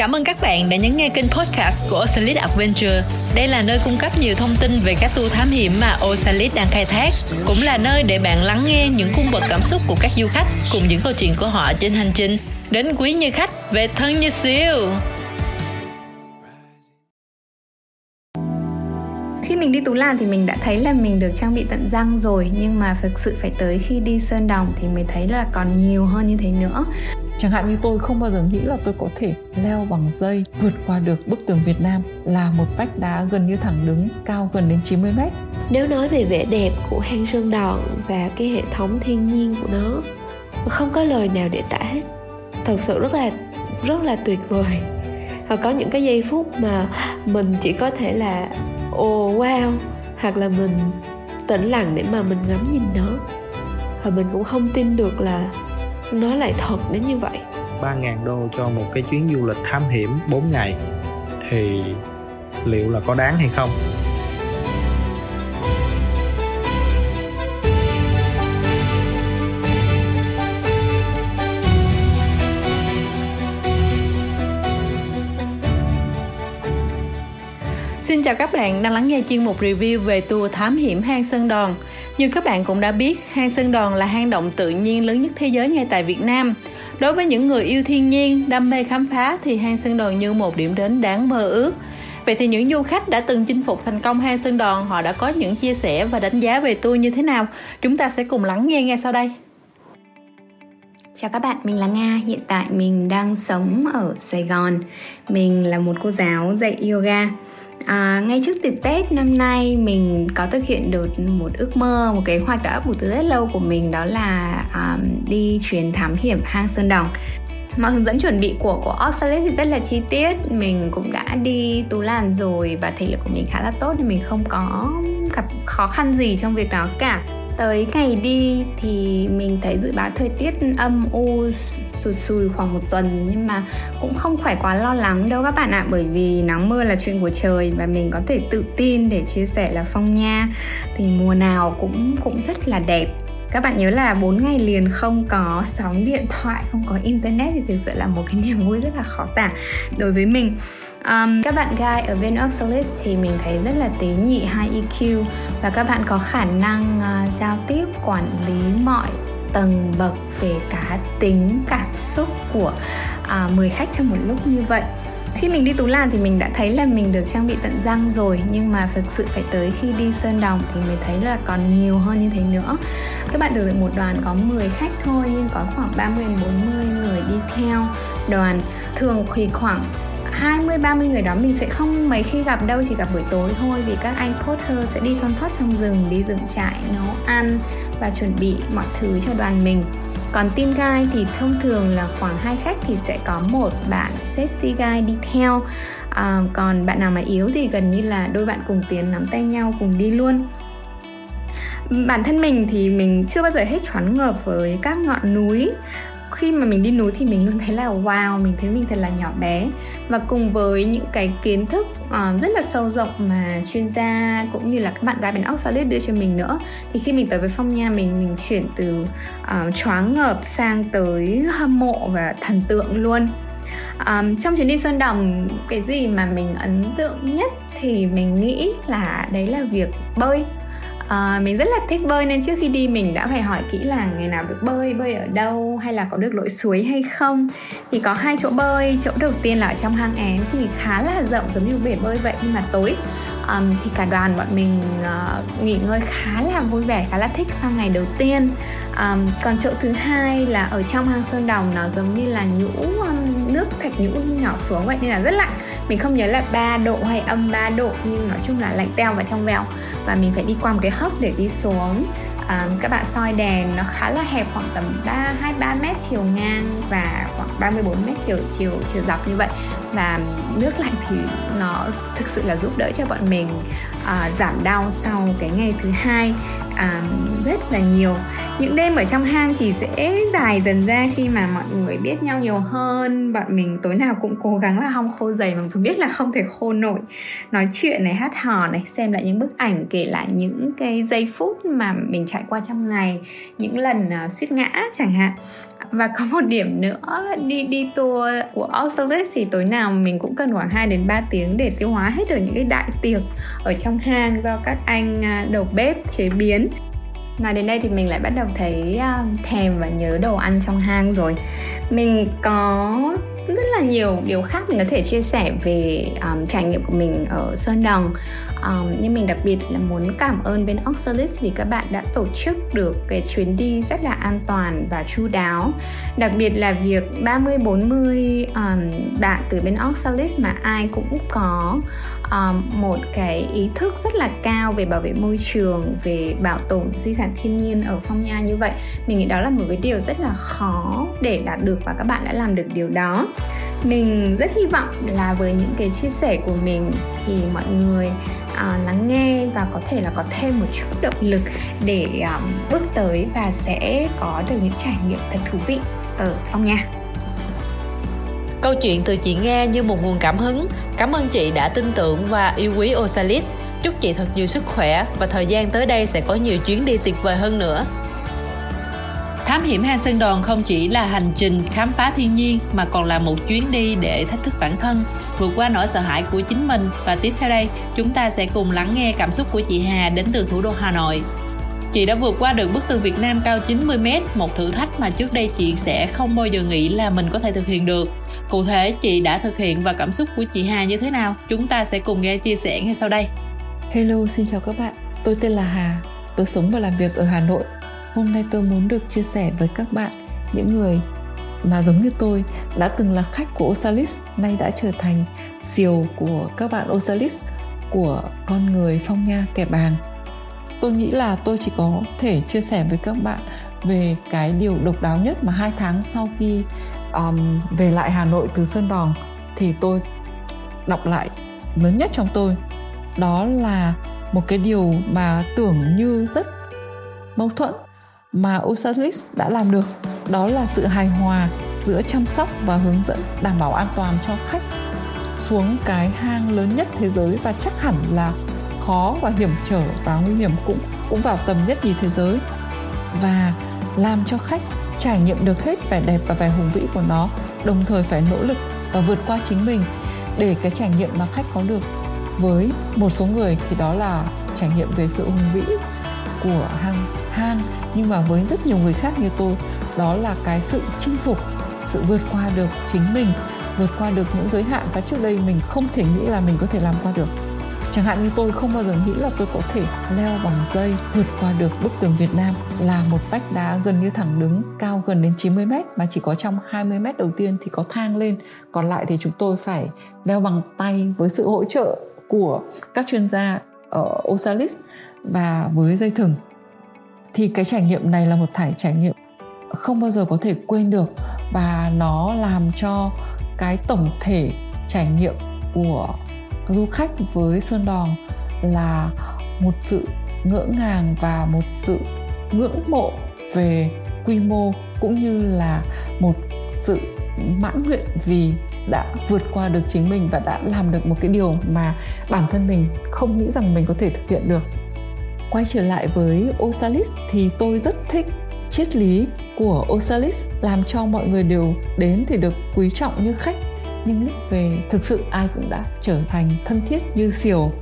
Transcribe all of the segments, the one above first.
Cảm ơn các bạn đã nhấn nghe kênh podcast của Osalit Adventure. Đây là nơi cung cấp nhiều thông tin về các tour thám hiểm mà Osalit đang khai thác, cũng là nơi để bạn lắng nghe những cung bậc cảm xúc của các du khách cùng những câu chuyện của họ trên hành trình đến quý như khách về thân như siêu. khi mình đi Tú Làn thì mình đã thấy là mình được trang bị tận răng rồi nhưng mà thực sự phải tới khi đi Sơn Đồng thì mới thấy là còn nhiều hơn như thế nữa Chẳng hạn như tôi không bao giờ nghĩ là tôi có thể leo bằng dây vượt qua được bức tường Việt Nam là một vách đá gần như thẳng đứng cao gần đến 90 mét. Nếu nói về vẻ đẹp của hang Sơn Đòn và cái hệ thống thiên nhiên của nó không có lời nào để tả hết. Thật sự rất là rất là tuyệt vời. Và có những cái giây phút mà mình chỉ có thể là ồ oh, wow hoặc là mình tĩnh lặng để mà mình ngắm nhìn nó và mình cũng không tin được là nó lại thật đến như vậy 3.000 đô cho một cái chuyến du lịch thám hiểm 4 ngày thì liệu là có đáng hay không Xin chào các bạn đang lắng nghe chuyên mục review về tour thám hiểm hang Sơn Đòn. Như các bạn cũng đã biết, hang Sơn Đòn là hang động tự nhiên lớn nhất thế giới ngay tại Việt Nam. Đối với những người yêu thiên nhiên, đam mê khám phá thì hang Sơn Đòn như một điểm đến đáng mơ ước. Vậy thì những du khách đã từng chinh phục thành công hang Sơn Đòn, họ đã có những chia sẻ và đánh giá về tour như thế nào? Chúng ta sẽ cùng lắng nghe ngay sau đây. Chào các bạn, mình là Nga. Hiện tại mình đang sống ở Sài Gòn. Mình là một cô giáo dạy yoga. À, ngay trước dịp Tết năm nay mình có thực hiện được một ước mơ, một kế hoạch đã ấp ủ từ rất lâu của mình đó là um, đi chuyến thám hiểm hang Sơn Đồng. Mọi hướng dẫn chuẩn bị của của Oxalis thì rất là chi tiết. Mình cũng đã đi tú làn rồi và thể lực của mình khá là tốt nên mình không có gặp khó khăn gì trong việc đó cả tới ngày đi thì mình thấy dự báo thời tiết âm u sụt sùi khoảng một tuần, nhưng mà cũng không phải quá lo lắng đâu các bạn ạ. Bởi vì nắng mưa là chuyện của trời và mình có thể tự tin để chia sẻ là phong nha. Thì mùa nào cũng cũng rất là đẹp. Các bạn nhớ là 4 ngày liền không có sóng điện thoại, không có internet thì thực sự là một cái niềm vui rất là khó tả đối với mình. Um, các bạn guy ở bên Oxalis thì mình thấy rất là tế nhị high EQ và các bạn có khả năng uh, giao tiếp quản lý mọi tầng bậc về cá tính cảm xúc của ờ, uh, 10 khách trong một lúc như vậy. Khi mình đi Tú Làn thì mình đã thấy là mình được trang bị tận răng rồi nhưng mà thực sự phải tới khi đi Sơn Đồng thì mới thấy là còn nhiều hơn như thế nữa. Các bạn được một đoàn có 10 khách thôi nhưng có khoảng 30 40 người đi theo đoàn. Thường thì khoảng 20 30 người đó mình sẽ không mấy khi gặp đâu chỉ gặp buổi tối thôi vì các anh porter sẽ đi thon thót trong rừng đi dựng trại nấu ăn và chuẩn bị mọi thứ cho đoàn mình. Còn team guide thì thông thường là khoảng hai khách thì sẽ có một bạn safety guide đi theo. À, còn bạn nào mà yếu thì gần như là đôi bạn cùng tiến nắm tay nhau cùng đi luôn. Bản thân mình thì mình chưa bao giờ hết choáng ngợp với các ngọn núi khi mà mình đi núi thì mình luôn thấy là wow mình thấy mình thật là nhỏ bé. Và cùng với những cái kiến thức uh, rất là sâu rộng mà chuyên gia cũng như là các bạn gái bên Oxford đưa cho mình nữa thì khi mình tới với phong nha mình mình chuyển từ uh, choáng ngợp sang tới hâm mộ và thần tượng luôn. Um, trong chuyến đi sơn đồng cái gì mà mình ấn tượng nhất thì mình nghĩ là đấy là việc bơi à, mình rất là thích bơi nên trước khi đi mình đã phải hỏi kỹ là ngày nào được bơi bơi ở đâu hay là có được lội suối hay không. Thì có hai chỗ bơi chỗ đầu tiên là ở trong hang én thì khá là rộng giống như bể bơi vậy nhưng mà tối. Um, thì cả đoàn bọn mình uh, nghỉ ngơi khá là vui vẻ khá là thích sau ngày đầu tiên. Um, còn chỗ thứ hai là ở trong hang sơn đồng nó giống như là nhũ um, nước thạch nhũ nhỏ xuống vậy nên là rất lạnh mình không nhớ là 3 độ hay âm 3 độ nhưng nói chung là lạnh teo và trong veo. Và mình phải đi qua một cái hốc để đi xuống. À, các bạn soi đèn nó khá là hẹp khoảng tầm 3 2 3 mét chiều ngang và khoảng 34 mét chiều chiều chiều dọc như vậy. Và nước lạnh thì nó thực sự là giúp đỡ cho bọn mình à, giảm đau sau cái ngày thứ hai à, rất là nhiều những đêm ở trong hang thì sẽ dài dần ra khi mà mọi người biết nhau nhiều hơn. Bọn mình tối nào cũng cố gắng là hong khô giày mặc dù biết là không thể khô nổi. Nói chuyện này hát hò này xem lại những bức ảnh kể lại những cái giây phút mà mình trải qua trong ngày những lần uh, suýt ngã chẳng hạn. Và có một điểm nữa đi đi tour của Oxalis thì tối nào mình cũng cần khoảng 2 đến 3 tiếng để tiêu hóa hết được những cái đại tiệc ở trong hang do các anh ờ, đầu bếp chế biến nói đến đây thì mình lại bắt đầu thấy à, thèm và nhớ đồ ăn trong hang rồi. Mình có rất là nhiều điều khác mình có thể chia sẻ về um, trải nghiệm của mình ở Sơn Đồng um, nhưng mình đặc biệt là muốn cảm ơn bên Oxalis vì các bạn đã tổ chức được cái chuyến đi rất là an toàn và chu đáo. Đặc biệt là việc 30 40 um, bạn từ bên Oxalis mà ai cũng có um, một cái ý thức rất là cao về bảo vệ môi trường về bảo tồn di sản thiên nhiên ở Phong Nha như vậy. Mình nghĩ đó là một cái điều rất là khó để đạt được và các bạn đã làm được điều đó mình rất hy vọng là với những cái chia sẻ của mình thì mọi người uh, lắng nghe và có thể là có thêm một chút động lực để um, bước tới và sẽ có được những trải nghiệm thật thú vị ở phong nha Câu chuyện từ chị nghe như một nguồn cảm hứng. Cảm ơn chị đã tin tưởng và yêu quý Osalit. Chúc chị thật nhiều sức khỏe và thời gian tới đây sẽ có nhiều chuyến đi tuyệt vời hơn nữa. Thám hiểm hang Sơn Đòn không chỉ là hành trình khám phá thiên nhiên mà còn là một chuyến đi để thách thức bản thân, vượt qua nỗi sợ hãi của chính mình và tiếp theo đây chúng ta sẽ cùng lắng nghe cảm xúc của chị Hà đến từ thủ đô Hà Nội. Chị đã vượt qua được bức tường Việt Nam cao 90m, một thử thách mà trước đây chị sẽ không bao giờ nghĩ là mình có thể thực hiện được. Cụ thể, chị đã thực hiện và cảm xúc của chị Hà như thế nào? Chúng ta sẽ cùng nghe chia sẻ ngay sau đây. Hello, xin chào các bạn. Tôi tên là Hà. Tôi sống và làm việc ở Hà Nội hôm nay tôi muốn được chia sẻ với các bạn những người mà giống như tôi đã từng là khách của Osalis nay đã trở thành siêu của các bạn Osalis của con người phong nha kẻ bàng. Tôi nghĩ là tôi chỉ có thể chia sẻ với các bạn về cái điều độc đáo nhất mà hai tháng sau khi um, về lại Hà Nội từ Sơn Đòn thì tôi đọc lại lớn nhất trong tôi. Đó là một cái điều mà tưởng như rất mâu thuẫn mà Osalis đã làm được. Đó là sự hài hòa giữa chăm sóc và hướng dẫn đảm bảo an toàn cho khách xuống cái hang lớn nhất thế giới. Và chắc hẳn là khó và hiểm trở và nguy hiểm cũng cũng vào tầm nhất nhì thế giới. Và làm cho khách trải nghiệm được hết vẻ đẹp và vẻ hùng vĩ của nó, đồng thời phải nỗ lực và vượt qua chính mình để cái trải nghiệm mà khách có được. Với một số người thì đó là trải nghiệm về sự hùng vĩ của hang Han, nhưng mà với rất nhiều người khác như tôi, đó là cái sự chinh phục, sự vượt qua được chính mình, vượt qua được những giới hạn. Và trước đây mình không thể nghĩ là mình có thể làm qua được. Chẳng hạn như tôi không bao giờ nghĩ là tôi có thể leo bằng dây vượt qua được bức tường Việt Nam là một vách đá gần như thẳng đứng, cao gần đến 90 mét, mà chỉ có trong 20 mét đầu tiên thì có thang lên. Còn lại thì chúng tôi phải leo bằng tay với sự hỗ trợ của các chuyên gia ở Osalis và với dây thừng. Thì cái trải nghiệm này là một thải trải nghiệm không bao giờ có thể quên được và nó làm cho cái tổng thể trải nghiệm của du khách với sơn đòn là một sự ngỡ ngàng và một sự ngưỡng mộ về quy mô cũng như là một sự mãn nguyện vì đã vượt qua được chính mình và đã làm được một cái điều mà bản thân mình không nghĩ rằng mình có thể thực hiện được quay trở lại với Osalis thì tôi rất thích triết lý của Osalis, làm cho mọi người đều đến thì được quý trọng như khách nhưng lúc về, thực sự ai cũng đã trở thành thân thiết như siêu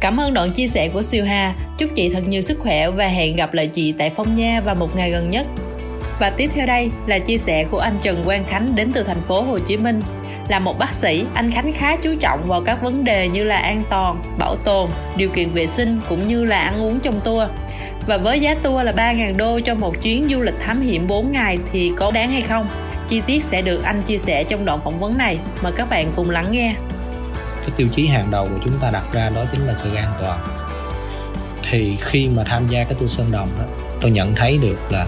Cảm ơn đoạn chia sẻ của Siêu Hà. Chúc chị thật nhiều sức khỏe và hẹn gặp lại chị tại Phong Nha vào một ngày gần nhất. Và tiếp theo đây là chia sẻ của anh Trần Quang Khánh đến từ thành phố Hồ Chí Minh. Là một bác sĩ, anh Khánh khá chú trọng vào các vấn đề như là an toàn, bảo tồn, điều kiện vệ sinh cũng như là ăn uống trong tour. Và với giá tour là 3.000 đô cho một chuyến du lịch thám hiểm 4 ngày thì có đáng hay không? Chi tiết sẽ được anh chia sẻ trong đoạn phỏng vấn này. Mời các bạn cùng lắng nghe. Cái tiêu chí hàng đầu của chúng ta đặt ra đó chính là sự an toàn. Thì khi mà tham gia cái tour Sơn Đồng đó, tôi nhận thấy được là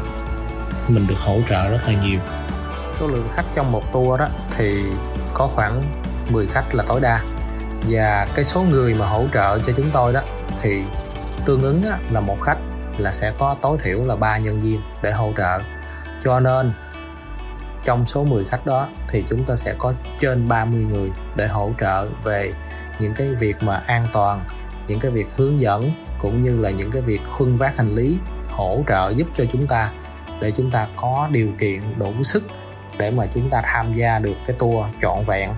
mình được hỗ trợ rất là nhiều. Số lượng khách trong một tour đó thì có khoảng 10 khách là tối đa. Và cái số người mà hỗ trợ cho chúng tôi đó, thì tương ứng là một khách là sẽ có tối thiểu là 3 nhân viên để hỗ trợ. Cho nên, trong số 10 khách đó thì chúng ta sẽ có trên 30 người để hỗ trợ về những cái việc mà an toàn, những cái việc hướng dẫn, cũng như là những cái việc khuân vác hành lý hỗ trợ giúp cho chúng ta, để chúng ta có điều kiện đủ sức để mà chúng ta tham gia được cái tour trọn vẹn.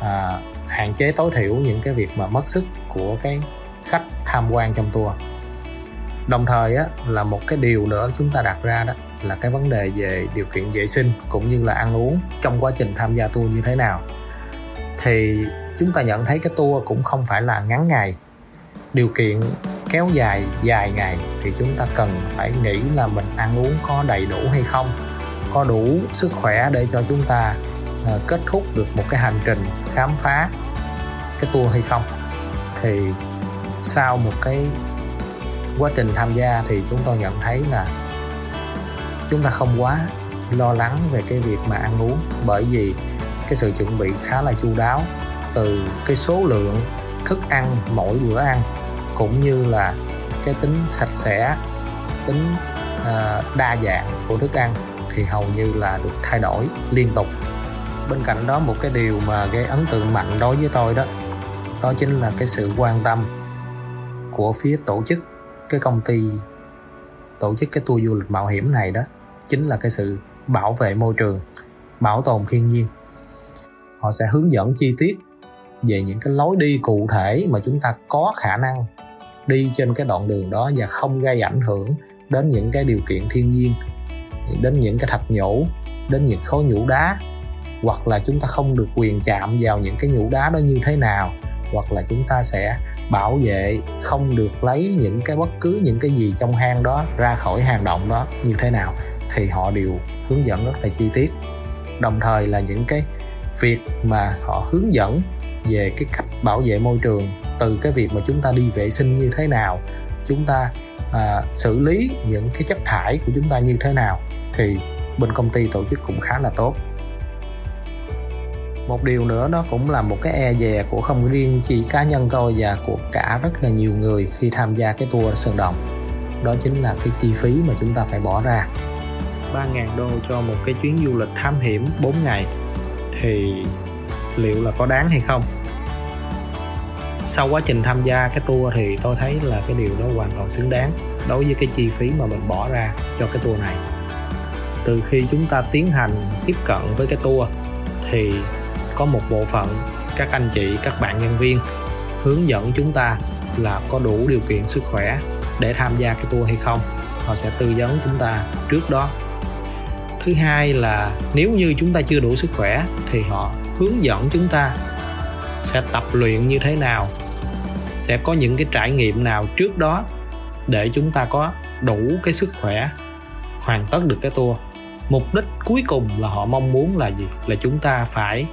À, hạn chế tối thiểu những cái việc mà mất sức của cái khách tham quan trong tour. Đồng thời á, là một cái điều nữa chúng ta đặt ra đó là cái vấn đề về điều kiện vệ sinh cũng như là ăn uống trong quá trình tham gia tour như thế nào. Thì chúng ta nhận thấy cái tour cũng không phải là ngắn ngày. Điều kiện kéo dài dài ngày thì chúng ta cần phải nghĩ là mình ăn uống có đầy đủ hay không có đủ sức khỏe để cho chúng ta uh, kết thúc được một cái hành trình khám phá cái tour hay không. Thì sau một cái quá trình tham gia thì chúng tôi nhận thấy là chúng ta không quá lo lắng về cái việc mà ăn uống bởi vì cái sự chuẩn bị khá là chu đáo từ cái số lượng thức ăn mỗi bữa ăn cũng như là cái tính sạch sẽ tính uh, đa dạng của thức ăn thì hầu như là được thay đổi liên tục. Bên cạnh đó, một cái điều mà gây ấn tượng mạnh đối với tôi đó đó chính là cái sự quan tâm của phía tổ chức, cái công ty, tổ chức cái tour du lịch mạo hiểm này đó, chính là cái sự bảo vệ môi trường, bảo tồn thiên nhiên. Họ sẽ hướng dẫn chi tiết về những cái lối đi cụ thể mà chúng ta có khả năng đi trên cái đoạn đường đó và không gây ảnh hưởng đến những cái điều kiện thiên nhiên đến những cái thạch nhũ đến những khối nhũ đá hoặc là chúng ta không được quyền chạm vào những cái nhũ đá đó như thế nào hoặc là chúng ta sẽ bảo vệ không được lấy những cái bất cứ những cái gì trong hang đó ra khỏi hang động đó như thế nào thì họ đều hướng dẫn rất là chi tiết. Đồng thời là những cái việc mà họ hướng dẫn về cái cách bảo vệ môi trường từ cái việc mà chúng ta đi vệ sinh như thế nào chúng ta à, xử lý những cái chất thải của chúng ta như thế nào thì bên công ty tổ chức cũng khá là tốt. Một điều nữa đó cũng là một cái e dè của không riêng chỉ cá nhân tôi và của cả rất là nhiều người khi tham gia cái tour Sơn động. đó chính là cái chi phí mà chúng ta phải bỏ ra. 3.000 đô cho một cái chuyến du lịch thám hiểm 4 ngày thì liệu là có đáng hay không? Sau quá trình tham gia cái tour thì tôi thấy là cái điều đó hoàn toàn xứng đáng đối với cái chi phí mà mình bỏ ra cho cái tour này từ khi chúng ta tiến hành tiếp cận với cái tour, thì có một bộ phận các anh chị, các bạn nhân viên hướng dẫn chúng ta là có đủ điều kiện sức khỏe để tham gia cái tour hay không. Họ sẽ tư vấn chúng ta trước đó. Thứ hai là nếu như chúng ta chưa đủ sức khỏe thì họ hướng dẫn chúng ta sẽ tập luyện như thế nào, sẽ có những cái trải nghiệm nào trước đó để chúng ta có đủ cái sức khỏe hoàn tất được cái tour mục đích cuối cùng là họ mong muốn là gì? Là chúng ta phải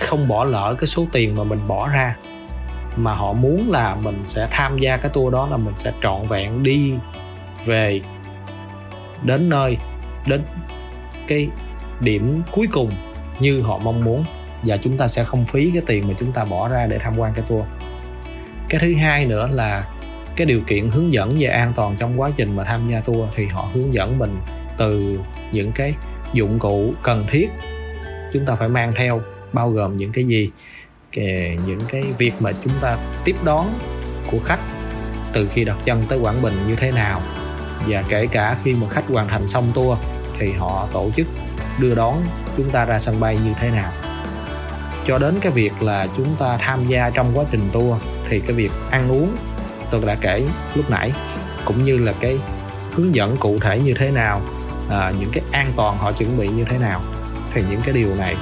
không bỏ lỡ cái số tiền mà mình bỏ ra. Mà họ muốn là mình sẽ tham gia cái tour đó là mình sẽ trọn vẹn đi về đến nơi, đến cái điểm cuối cùng như họ mong muốn. Và chúng ta sẽ không phí cái tiền mà chúng ta bỏ ra để tham quan cái tour. Cái thứ hai nữa là cái điều kiện hướng dẫn về an toàn trong quá trình mà tham gia tour thì họ hướng dẫn mình từ những cái dụng cụ cần thiết. Chúng ta phải mang theo bao gồm những cái gì? Kể những cái việc mà chúng ta tiếp đón của khách từ khi đặt chân tới Quảng Bình như thế nào. Và kể cả khi mà khách hoàn thành xong tour thì họ tổ chức đưa đón chúng ta ra sân bay như thế nào. Cho đến cái việc là chúng ta tham gia trong quá trình tour thì cái việc ăn uống, tôi đã kể lúc nãy, cũng như là cái hướng dẫn cụ thể như thế nào à, những cái an toàn họ chuẩn bị như thế nào. Thì những cái điều này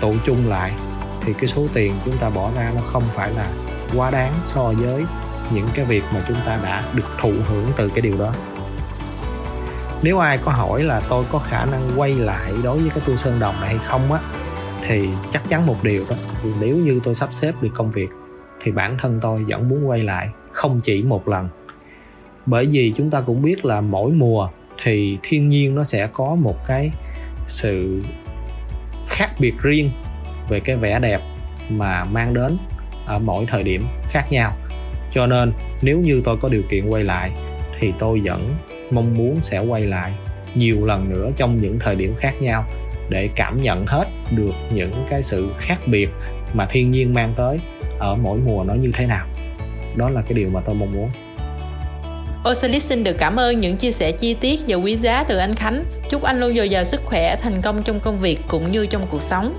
tụ chung lại thì cái số tiền chúng ta bỏ ra nó không phải là quá đáng so với những cái việc mà chúng ta đã được thụ hưởng từ cái điều đó. Nếu ai có hỏi là tôi có khả năng quay lại đối với cái tour sơn đồng này hay không á thì chắc chắn một điều đó. Nếu như tôi sắp xếp được công việc thì bản thân tôi vẫn muốn quay lại không chỉ một lần. Bởi vì chúng ta cũng biết là mỗi mùa thì thiên nhiên nó sẽ có một cái sự khác biệt riêng về cái vẻ đẹp mà mang đến ở mỗi thời điểm khác nhau. Cho nên, nếu như tôi có điều kiện quay lại, thì tôi vẫn mong muốn sẽ quay lại nhiều lần nữa trong những thời điểm khác nhau để cảm nhận hết được những cái sự khác biệt mà thiên nhiên mang tới ở mỗi mùa nó như thế nào. Đó là cái điều mà tôi mong muốn. Osalis xin được cảm ơn những chia sẻ chi tiết và quý giá từ anh Khánh. Chúc anh luôn dồi dào sức khỏe, thành công trong công việc cũng như trong cuộc sống.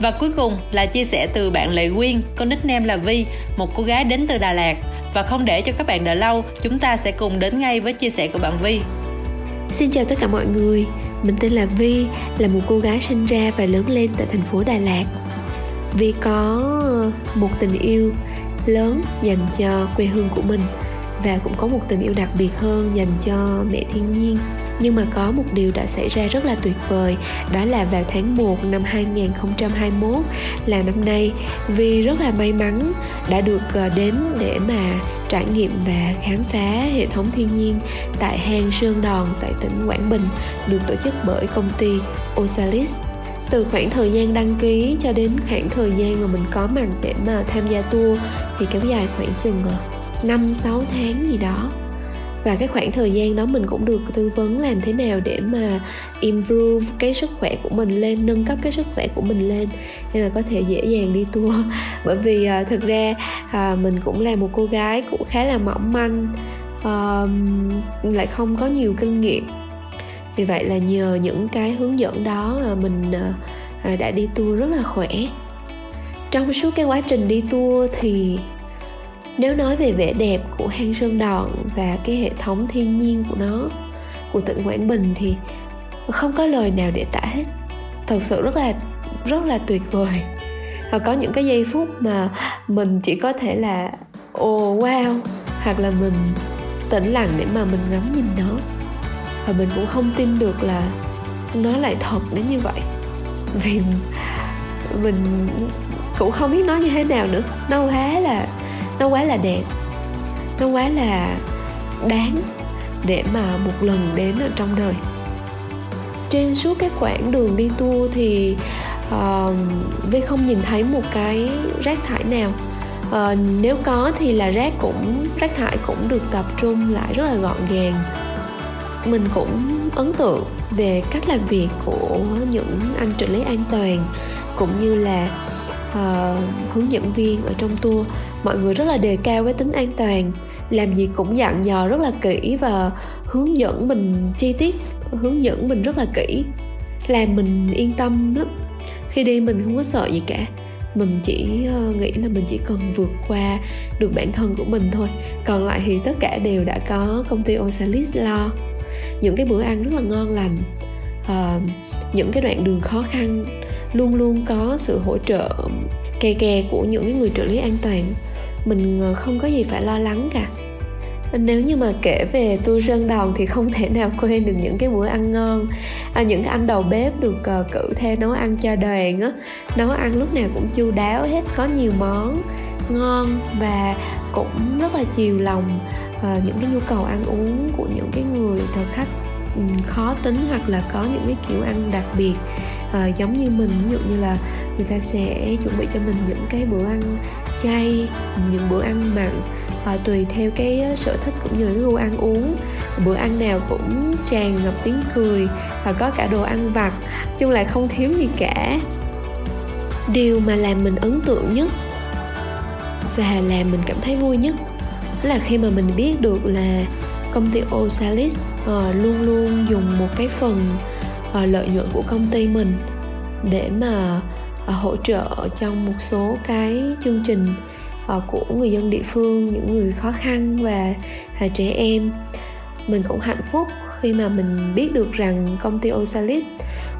Và cuối cùng là chia sẻ từ bạn Lệ Quyên, có nickname là Vi, một cô gái đến từ Đà Lạt. Và không để cho các bạn đợi lâu, chúng ta sẽ cùng đến ngay với chia sẻ của bạn Vi. Xin chào tất cả mọi người, mình tên là Vi, là một cô gái sinh ra và lớn lên tại thành phố Đà Lạt. Vi có một tình yêu lớn dành cho quê hương của mình và cũng có một tình yêu đặc biệt hơn dành cho mẹ thiên nhiên. Nhưng mà có một điều đã xảy ra rất là tuyệt vời, đó là vào tháng 1 năm 2021 là năm nay. Vi rất là may mắn đã được ờ, đến để mà trải nghiệm và khám phá hệ thống thiên nhiên tại hang Sơn Đòn tại tỉnh Quảng Bình, được tổ chức bởi công ty Osalis. Từ khoảng thời gian đăng ký cho đến khoảng thời gian mà mình có mặt để mà tham gia tour thì kéo dài khoảng chừng ờ, 5 6 tháng gì đó. Và cái khoảng thời gian đó mình cũng được tư vấn làm thế nào để mà improve cái sức khỏe của mình lên nâng cấp cái sức khỏe của mình lên để mà có thể dễ dàng đi tour. Bởi vì uh, thực ra uh, mình cũng là một cô gái cũng khá là mỏng manh uh, lại không có nhiều kinh nghiệm. Vì vậy là nhờ những cái hướng dẫn đó mà mình uh, đã đi tour rất là khỏe. Trong suốt cái quá trình đi tour thì nếu nói về vẻ đẹp của hang sơn đòn và cái hệ thống thiên nhiên của nó của tỉnh quảng bình thì không có lời nào để tả hết. Thật sự rất là rất là tuyệt vời. Và có những cái giây phút mà mình chỉ có thể là ồ oh, wow hoặc là mình tĩnh lặng để mà mình ngắm nhìn nó. Và mình cũng không tin được là nó lại thật đến như vậy. Vì mình cũng không biết nói như thế nào nữa. Nó quá là nó quá là đẹp. Nó quá là đáng để mà một lần đến ở trong đời. Trên suốt cái quãng đường đi tour thì ờ, uh, vi không nhìn thấy một cái rác thải nào. Uh, nếu có thì là rác cũng rác thải cũng được tập trung lại rất là gọn gàng. Mình cũng ấn tượng về cách làm việc của những anh trợ lý an toàn cũng như là uh, hướng dẫn viên ở trong tour mọi người rất là đề cao cái tính an toàn làm gì cũng dặn dò rất là kỹ và hướng dẫn mình chi tiết hướng dẫn mình rất là kỹ. Làm mình yên tâm lắm. Khi đi mình không có sợ gì cả. Mình chỉ ờ, nghĩ là mình chỉ cần vượt qua được bản thân của mình thôi. Còn lại thì tất cả đều đã có công ty Osalis lo. Những cái bữa ăn rất là ngon lành. Uh, những cái đoạn đường khó khăn luôn luôn có sự hỗ trợ kè kè của những cái người trợ lý an toàn mình ờ, không có gì phải lo lắng cả. Nếu như mà kể về tour sơn đòn thì không thể nào quên được những cái bữa ăn ngon à, những cái anh đầu bếp được uh, cử theo nấu ăn cho đoàn á. Nấu ăn lúc nào cũng chu đáo hết có nhiều món ngon và cũng rất là chiều lòng uh, những cái nhu cầu ăn uống của những cái người thực khách um, khó tính hoặc là có những cái kiểu ăn đặc biệt. Uh, giống như mình ví dụ như là người ta sẽ chuẩn bị cho mình những cái bữa ăn chay những bữa ăn mặn à, tùy theo cái sở thích cũng như là cái gu ăn uống. Bữa ăn nào cũng tràn ngập tiếng cười và có cả đồ ăn vặt chung là không thiếu gì cả. Điều mà làm mình ấn tượng nhất và làm mình cảm thấy vui nhất là khi mà mình biết được là công ty Osalis uh, luôn luôn dùng một cái phần uh, lợi nhuận của công ty mình để mà À, hỗ trợ trong một số cái chương trình à, của người dân địa phương những người khó khăn và à, trẻ em. Mình cũng hạnh phúc khi mà mình biết được rằng công ty Osalis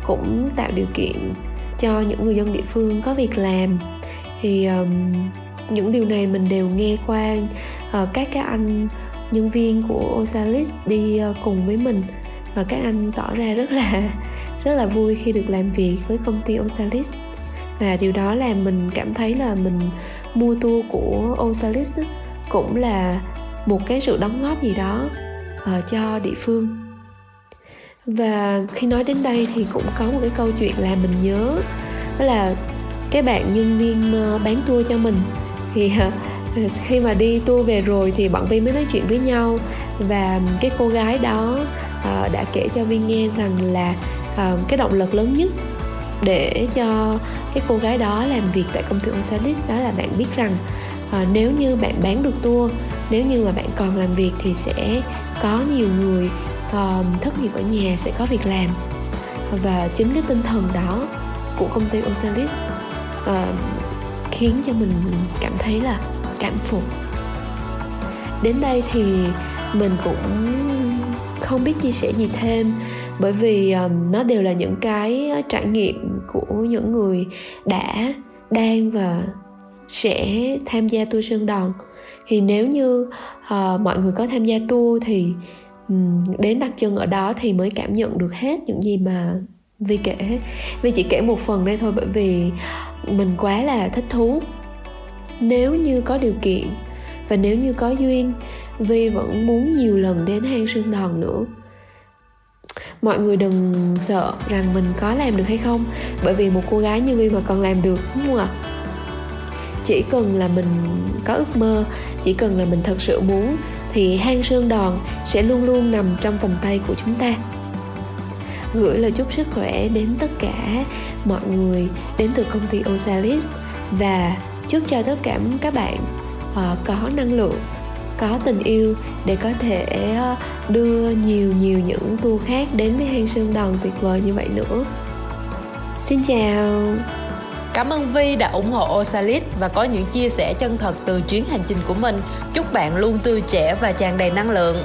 cũng tạo điều kiện cho những người dân địa phương có việc làm. Thì um, những điều này mình đều nghe qua uh, các cái anh nhân viên của Osalis đi uh, cùng với mình. Và các anh tỏ ra rất là rất là vui khi được làm việc với công ty Osalis và điều đó làm mình cảm thấy là mình mua tour của Osalis cũng là một cái sự đóng góp gì đó uh, cho địa phương. Và khi nói đến đây thì cũng có một cái câu chuyện là mình nhớ đó là cái bạn nhân viên ờ, bán tour cho mình. Thì ờ, khi mà đi tour về rồi thì bọn Vi mới nói chuyện với nhau và cái cô gái đó đã kể cho Vi nghe rằng là cái động lực lớn nhất để cho cái cô gái đó làm việc tại công ty Osalis đó là bạn biết rằng uh, nếu như bạn bán được tour nếu như mà bạn còn làm việc thì sẽ có nhiều người uh, thất nghiệp ở nhà sẽ có việc làm. Và chính cái tinh thần đó của công ty Osalis uh, khiến cho mình cảm thấy là cảm phục. Đến đây thì mình cũng không biết chia sẻ gì thêm bởi vì um, nó đều là những cái trải nghiệm của những người đã đang và sẽ tham gia tour sơn đòn. Thì nếu như uh, mọi người có tham gia tour thì um, đến đặt chân ở đó thì mới cảm nhận được hết những gì mà vi kể. Vi chỉ kể một phần đây thôi bởi vì mình quá là thích thú. Nếu như có điều kiện và nếu như có duyên vi vẫn muốn nhiều lần đến hang sơn đòn nữa mọi người đừng sợ rằng mình có làm được hay không. Bởi vì một cô gái như vi mà còn làm được, đúng không ạ? Chỉ cần là mình có ước mơ, chỉ cần là mình thật sự muốn, thì hang sơn đòn sẽ luôn luôn nằm trong tầm tay của chúng ta. Gửi lời chúc sức khỏe đến tất cả mọi người đến từ công ty Osalis và chúc cho tất cả các bạn ờ, có năng lượng có tình yêu để có thể ờ, đưa nhiều nhiều những tour khác đến với hang sơn đòn tuyệt vời như vậy nữa xin chào Cảm ơn Vi đã ủng hộ Osalit và có những chia sẻ chân thật từ chuyến hành trình của mình. Chúc bạn luôn tươi trẻ và tràn đầy năng lượng.